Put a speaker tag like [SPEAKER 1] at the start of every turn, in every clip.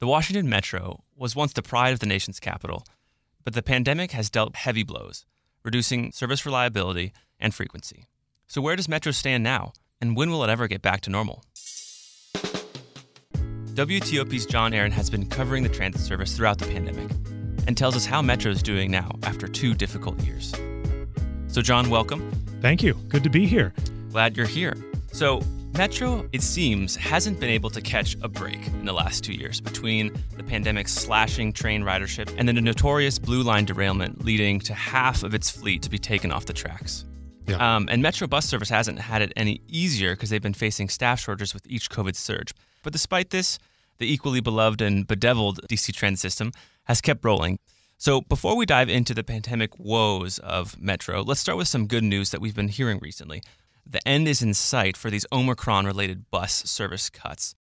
[SPEAKER 1] The Washington Metro was once the pride of the nation's capital, but the pandemic has dealt heavy blows, reducing service reliability and frequency. So, where does Metro stand now, and when will it ever get back to normal? WTOP's John Aaron has been covering the transit service throughout the pandemic and tells us how Metro is doing now after two difficult years. So, John, welcome.
[SPEAKER 2] Thank you. Good to be here.
[SPEAKER 1] Glad you're here. So, Metro, it seems, hasn't been able to catch a break in the last two years between the pandemic slashing train ridership and then the notorious Blue Line derailment leading to half of its fleet to be taken off the tracks.
[SPEAKER 2] Yeah.
[SPEAKER 1] Um, and Metro bus service hasn't had it any easier because they've been facing staff shortages with each COVID surge. But despite this, the equally beloved and bedeviled DC transit system has kept rolling. So before we dive into the pandemic woes of Metro, let's start with some good news that we've been hearing recently. The end is in sight for these Omicron related bus service cuts.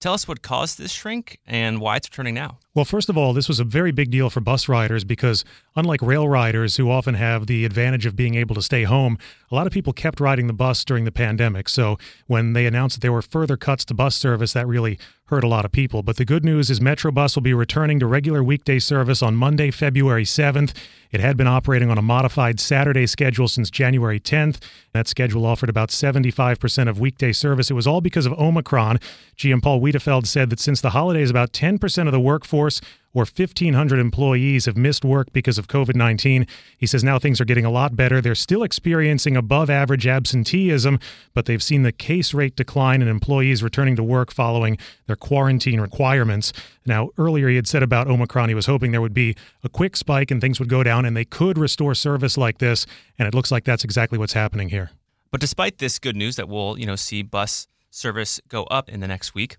[SPEAKER 1] Tell us what caused this shrink and why it's returning now.
[SPEAKER 2] Well, first of all, this was a very big deal for bus riders because, unlike rail riders who often have the advantage of being able to stay home, a lot of people kept riding the bus during the pandemic. So, when they announced that there were further cuts to bus service, that really hurt a lot of people. But the good news is Metrobus will be returning to regular weekday service on Monday, February 7th. It had been operating on a modified Saturday schedule since January 10th. That schedule offered about 75% of weekday service. It was all because of Omicron. GM Paul Wiedefeld said that since the holidays, about 10% of the workforce or 1,500 employees have missed work because of COVID 19. He says now things are getting a lot better. They're still experiencing above average absenteeism, but they've seen the case rate decline and employees returning to work following their quarantine requirements. Now, earlier he had said about Omicron, he was hoping there would be a quick spike and things would go down and they could restore service like this. And it looks like that's exactly what's happening here.
[SPEAKER 1] But despite this good news that we'll, you know, see bus service go up in the next week,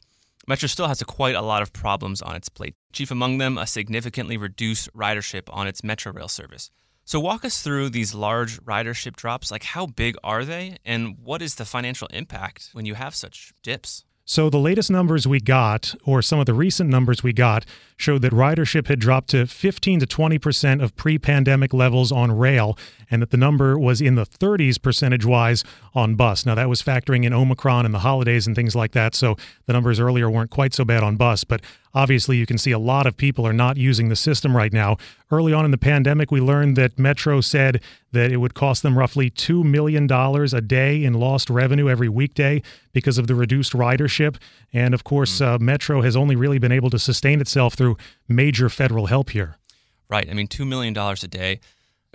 [SPEAKER 1] Metro still has a quite a lot of problems on its plate. Chief among them, a significantly reduced ridership on its Metrorail service. So walk us through these large ridership drops. Like how big are they and what is the financial impact when you have such dips?
[SPEAKER 2] So the latest numbers we got, or some of the recent numbers we got, showed that ridership had dropped to 15 to 20 percent of pre-pandemic levels on rail, and that the number was in the 30s percentage-wise on bus. Now that was factoring in Omicron and the holidays and things like that, so the numbers earlier weren't quite so bad on bus. But obviously, you can see a lot of people are not using the system right now. Early on in the pandemic, we learned that Metro said that it would cost them roughly $2 million a day in lost revenue every weekday because of the reduced ridership. And of course, uh, Metro has only really been able to sustain itself through major federal help here.
[SPEAKER 1] Right. I mean, $2 million a day,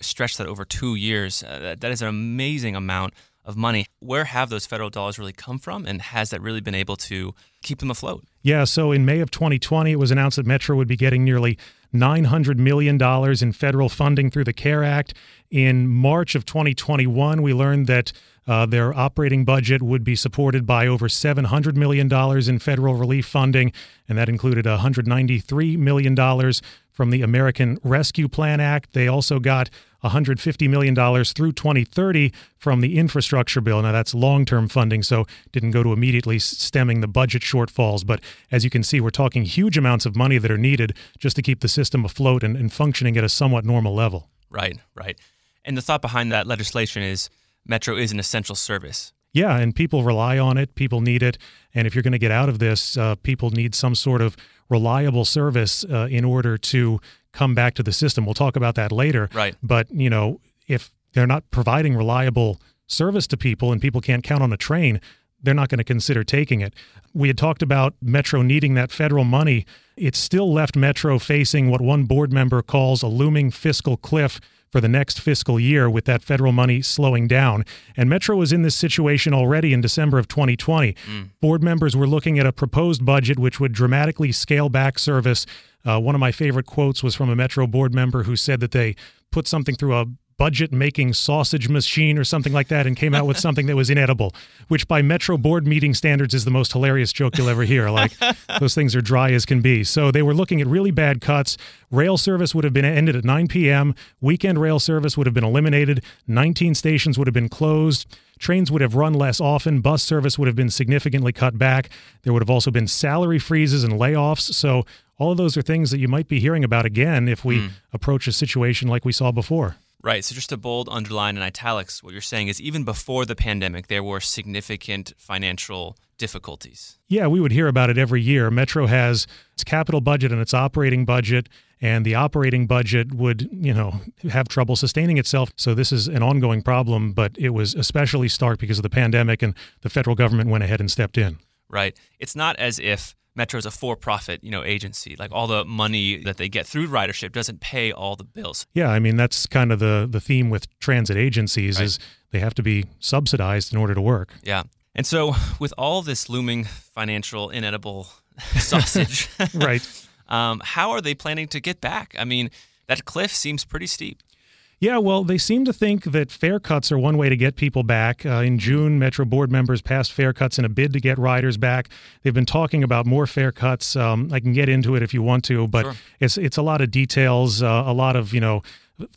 [SPEAKER 1] stretch that over two years, uh, that is an amazing amount of money. Where have those federal dollars really come from? And has that really been able to keep them afloat?
[SPEAKER 2] Yeah, so in May of 2020, it was announced that Metro would be getting nearly $900 million in federal funding through the CARE Act. In March of 2021, we learned that uh, their operating budget would be supported by over $700 million in federal relief funding, and that included $193 million from the American Rescue Plan Act. They also got $150 million through 2030 from the infrastructure bill. Now, that's long term funding, so didn't go to immediately stemming the budget shortfalls. But as you can see, we're talking huge amounts of money that are needed just to keep the system afloat and, and functioning at a somewhat normal level.
[SPEAKER 1] Right, right. And the thought behind that legislation is Metro is an essential service.
[SPEAKER 2] Yeah, and people rely on it. People need it. And if you're going to get out of this, uh, people need some sort of reliable service uh, in order to come back to the system. We'll talk about that later.
[SPEAKER 1] Right.
[SPEAKER 2] But, you know, if they're not providing reliable service to people and people can't count on a train, they're not going to consider taking it. We had talked about Metro needing that federal money. It still left Metro facing what one board member calls a looming fiscal cliff for the next fiscal year with that federal money slowing down. And Metro was in this situation already in December of 2020. Mm. Board members were looking at a proposed budget which would dramatically scale back service. Uh, one of my favorite quotes was from a Metro board member who said that they put something through a budget making sausage machine or something like that and came out with something that was inedible, which by Metro board meeting standards is the most hilarious joke you'll ever hear. Like those things are dry as can be. So they were looking at really bad cuts. Rail service would have been ended at 9 p.m. Weekend rail service would have been eliminated. 19 stations would have been closed. Trains would have run less often. Bus service would have been significantly cut back. There would have also been salary freezes and layoffs. So all of those are things that you might be hearing about again if we mm. approach a situation like we saw before.
[SPEAKER 1] Right. So just to bold, underline, and italics, what you're saying is even before the pandemic, there were significant financial difficulties.
[SPEAKER 2] Yeah, we would hear about it every year. Metro has its capital budget and its operating budget, and the operating budget would, you know, have trouble sustaining itself. So this is an ongoing problem, but it was especially stark because of the pandemic, and the federal government went ahead and stepped in.
[SPEAKER 1] Right. It's not as if Metro is a for-profit, you know, agency. Like all the money that they get through ridership doesn't pay all the bills.
[SPEAKER 2] Yeah, I mean that's kind of the the theme with transit agencies right. is they have to be subsidized in order to work.
[SPEAKER 1] Yeah. And so with all this looming financial inedible sausage,
[SPEAKER 2] right?
[SPEAKER 1] Um, how are they planning to get back? I mean, that cliff seems pretty steep.
[SPEAKER 2] Yeah, well, they seem to think that fare cuts are one way to get people back. Uh, in June, Metro board members passed fare cuts in a bid to get riders back. They've been talking about more fare cuts. Um, I can get into it if you want to, but sure. it's it's a lot of details, uh, a lot of you know,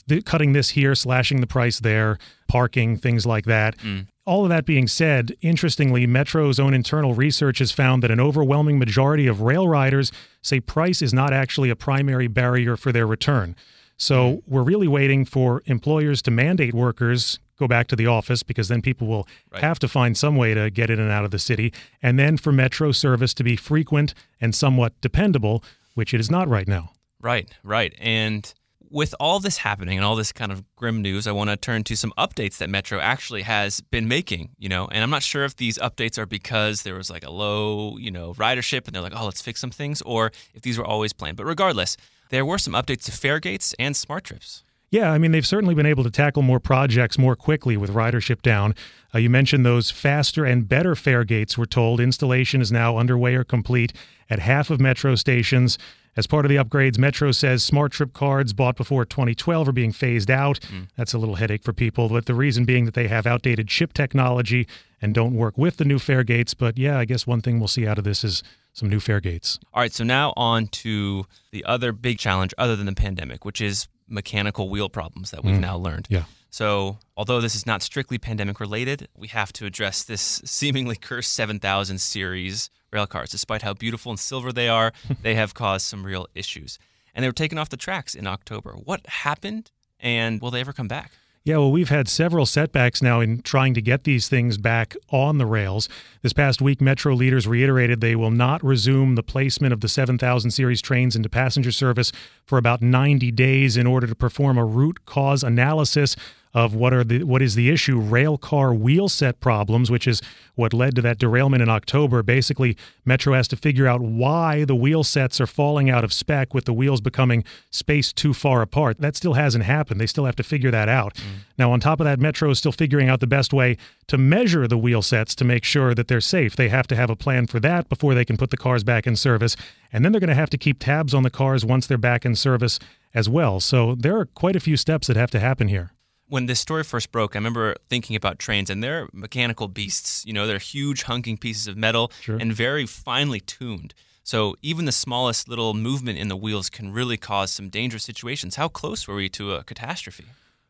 [SPEAKER 2] th- cutting this here, slashing the price there, parking, things like that. Mm. All of that being said, interestingly, Metro's own internal research has found that an overwhelming majority of rail riders say price is not actually a primary barrier for their return. So mm-hmm. we're really waiting for employers to mandate workers go back to the office because then people will right. have to find some way to get in and out of the city. And then for metro service to be frequent and somewhat dependable, which it is not right now.
[SPEAKER 1] Right, right. And with all this happening and all this kind of grim news, I want to turn to some updates that Metro actually has been making, you know. And I'm not sure if these updates are because there was like a low, you know, ridership and they're like, "Oh, let's fix some things," or if these were always planned. But regardless, there were some updates to Faregates and SmartTrips.
[SPEAKER 2] Yeah, I mean, they've certainly been able to tackle more projects more quickly with ridership down. Uh, you mentioned those faster and better fare gates, we're told. Installation is now underway or complete at half of Metro stations. As part of the upgrades, Metro says SmartTrip cards bought before 2012 are being phased out. Mm. That's a little headache for people, but the reason being that they have outdated chip technology and don't work with the new fare gates. But yeah, I guess one thing we'll see out of this is some new fare gates.
[SPEAKER 1] All right, so now on to the other big challenge other than the pandemic, which is mechanical wheel problems that we've mm. now learned.
[SPEAKER 2] Yeah.
[SPEAKER 1] So, although this is not strictly pandemic related, we have to address this seemingly cursed 7000 series rail cars. Despite how beautiful and silver they are, they have caused some real issues. And they were taken off the tracks in October. What happened and will they ever come back?
[SPEAKER 2] Yeah, well, we've had several setbacks now in trying to get these things back on the rails. This past week, Metro leaders reiterated they will not resume the placement of the 7000 series trains into passenger service for about 90 days in order to perform a root cause analysis of what are the what is the issue. Rail car wheel set problems which is what led to that derailment in October basically Metro has to figure out why the wheel sets are falling out of spec with the wheels becoming spaced too far apart. That still hasn't happened. They still have to figure that out. Mm. now on top of that Metro is still figuring out the best way to measure the wheel sets to make sure that they're safe. They have to have a plan for that before they can put the cars back in service. And then they're going to have to keep tabs on the cars once they're back in service as well. So there are quite a few steps that have to happen here
[SPEAKER 1] when this story first broke, I remember thinking about trains, and they're mechanical beasts. You know, they're huge, hunking pieces of metal sure. and very finely tuned. So even the smallest little movement in the wheels can really cause some dangerous situations. How close were we to a catastrophe?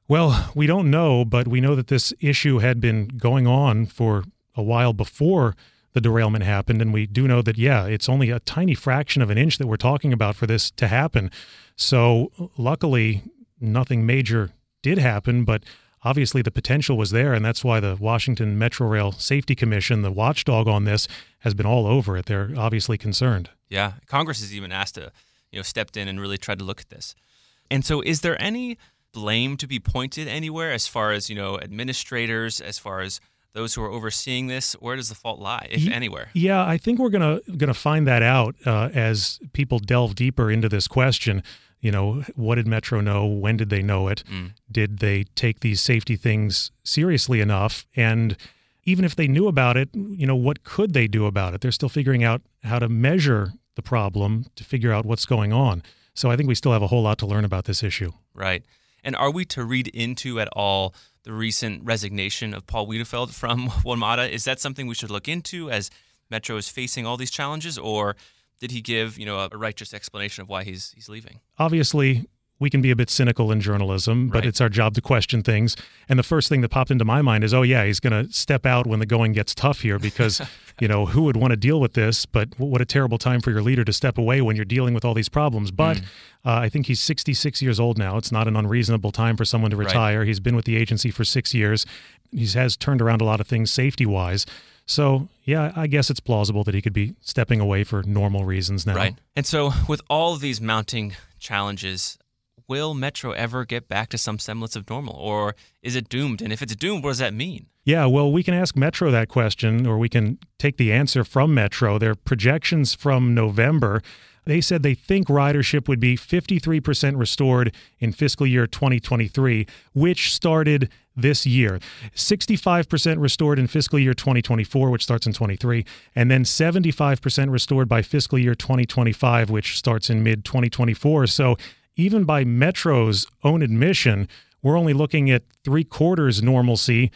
[SPEAKER 2] Well, we don't know, but we know that this issue had been going on for a while before the derailment happened. And we do know that, yeah, it's only a tiny fraction of an inch that we're talking about for this to happen. So luckily, nothing major did happen, but obviously the potential was there, and that's why the Washington Metrorail Safety Commission, the watchdog on this, has been all over it. They're obviously concerned.
[SPEAKER 1] Yeah, Congress has even asked to, you know, stepped in and really tried to look at this. And so, is there any blame to be pointed anywhere as far as you know, administrators, as far as those who are overseeing this? Where does the fault lie, if anywhere?
[SPEAKER 2] Yeah, I think we're gonna gonna find that out uh, as people delve deeper into this question you know, what did Metro know? When did they know it? Mm. Did they take these safety things seriously enough? And even if they knew about it, you know, what could they do about it? They're still figuring out how to measure the problem to figure out what's going on. So I think we still have a whole lot to learn about this issue.
[SPEAKER 1] Right. And are we to read into at all the recent resignation of Paul Wiedefeld from WMATA? Is that something we should look into as Metro is facing all these challenges, or did he give you know a righteous explanation of why he's he's leaving?
[SPEAKER 2] Obviously, we can be a bit cynical in journalism, but
[SPEAKER 1] Right.
[SPEAKER 2] it's our job to question things. And the first thing that popped into my mind is, oh yeah, he's going to step out when the going gets tough here because, you know, who would want to deal with this? But what a terrible time for your leader to step away when you're dealing with all these problems. But uh, I think he's 66 years old now. It's not an unreasonable time for someone to
[SPEAKER 1] Right.
[SPEAKER 2] retire. He's been with the agency for six years. He has turned around a lot of things safety wise. So yeah, I guess it's plausible that he could be stepping away for normal reasons now.
[SPEAKER 1] Right. And so, with all of these mounting challenges, will Metro ever get back to some semblance of normal, or is it doomed? And if it's doomed, what does that mean?
[SPEAKER 2] Yeah, well, we can ask Metro that question, or we can take the answer from Metro. Their projections from November, they said they think ridership would be 53% restored in fiscal year 2023, which started this year. 65% restored in fiscal year 2024, which starts in 23, and then 75% restored by fiscal year 2025, which starts in mid 2024. So even by Metro's own admission, we're only looking at three quarters normalcy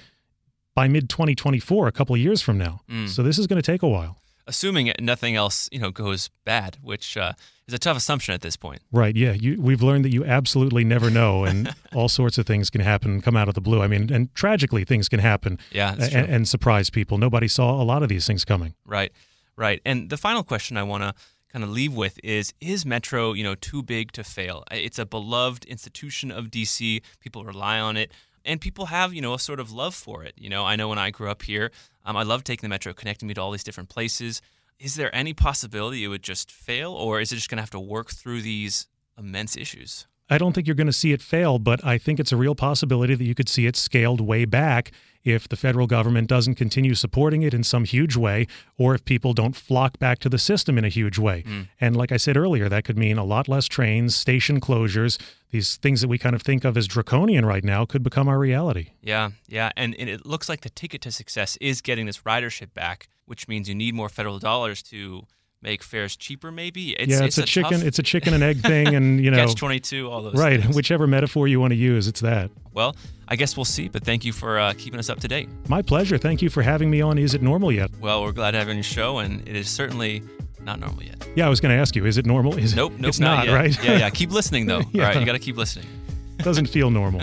[SPEAKER 2] by mid 2024, a couple of years from now. Mm. So this is going to take a while.
[SPEAKER 1] Assuming nothing else, you know, goes bad, which uh, is a tough assumption at this point.
[SPEAKER 2] Right. Yeah. You, we've learned that you absolutely never know, and all sorts of things can happen, come out of the blue. I mean, and tragically, things can happen
[SPEAKER 1] Yeah,
[SPEAKER 2] and, and surprise people. Nobody saw a lot of these things coming.
[SPEAKER 1] Right, right. And the final question I want to kind of leave with is: Is Metro, you know, too big to fail? It's a beloved institution of DC. People rely on it, and people have, you know, a sort of love for it. You know, I know when I grew up here, um, I loved taking the Metro, connecting me to all these different places. Is there any possibility it would just fail, or is it just going to have to work through these immense issues?
[SPEAKER 2] I don't think you're going to see it fail, but I think it's a real possibility that you could see it scaled way back if the federal government doesn't continue supporting it in some huge way, or if people don't flock back to the system in a huge way. Hmm. And like I said earlier, that could mean a lot less trains, station closures, these things that we kind of think of as draconian right now could become our reality.
[SPEAKER 1] Yeah, yeah, and, and it looks like the ticket to success is getting this ridership back, which means you need more federal dollars to make fares cheaper. Maybe it's,
[SPEAKER 2] yeah, it's, a, chicken.
[SPEAKER 1] tough
[SPEAKER 2] It's a chicken and egg thing, and you know,
[SPEAKER 1] catch twenty two. All those
[SPEAKER 2] right?
[SPEAKER 1] things.
[SPEAKER 2] Whichever metaphor you want to use, it's that.
[SPEAKER 1] Well, I guess we'll see. But thank you for uh, keeping us up to date.
[SPEAKER 2] My pleasure. Thank you for having me on. Is it normal yet?
[SPEAKER 1] Well, we're glad to have you on your show, and it is certainly not normal yet.
[SPEAKER 2] Yeah, I was going to ask you. Is it normal? Is
[SPEAKER 1] Nope, nope,
[SPEAKER 2] it's not,
[SPEAKER 1] yet.
[SPEAKER 2] right?
[SPEAKER 1] Yeah, yeah. Keep listening though.
[SPEAKER 2] Yeah.
[SPEAKER 1] All right, you got to keep listening.
[SPEAKER 2] Doesn't feel normal.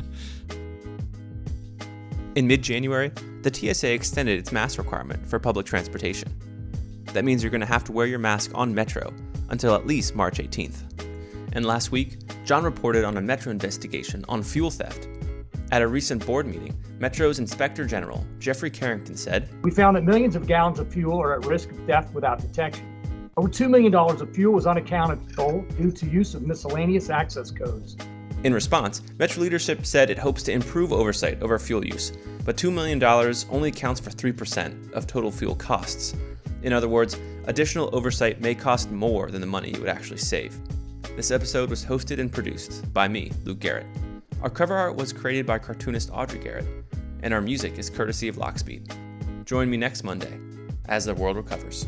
[SPEAKER 1] In mid January, the TSA extended its mask requirement for public transportation. That means you're going to have to wear your mask on Metro until at least March 18th. And last week, John reported on a Metro investigation on fuel theft. At a recent board meeting, Metro's Inspector General, Geoffrey Cherrington, said,
[SPEAKER 3] We found that millions of gallons of fuel are at risk of theft without detection. Over $2 million of fuel was unaccounted for due to use of miscellaneous access codes.
[SPEAKER 1] In response, Metro leadership said it hopes to improve oversight over fuel use, but $2 million only accounts for 3% of total fuel costs. In other words, additional oversight may cost more than the money you would actually save. This episode was hosted and produced by me, Luke Garrett. Our cover art was created by cartoonist Audrey Garrett, and our music is courtesy of Lockspeed. Join me next Monday as the world recovers.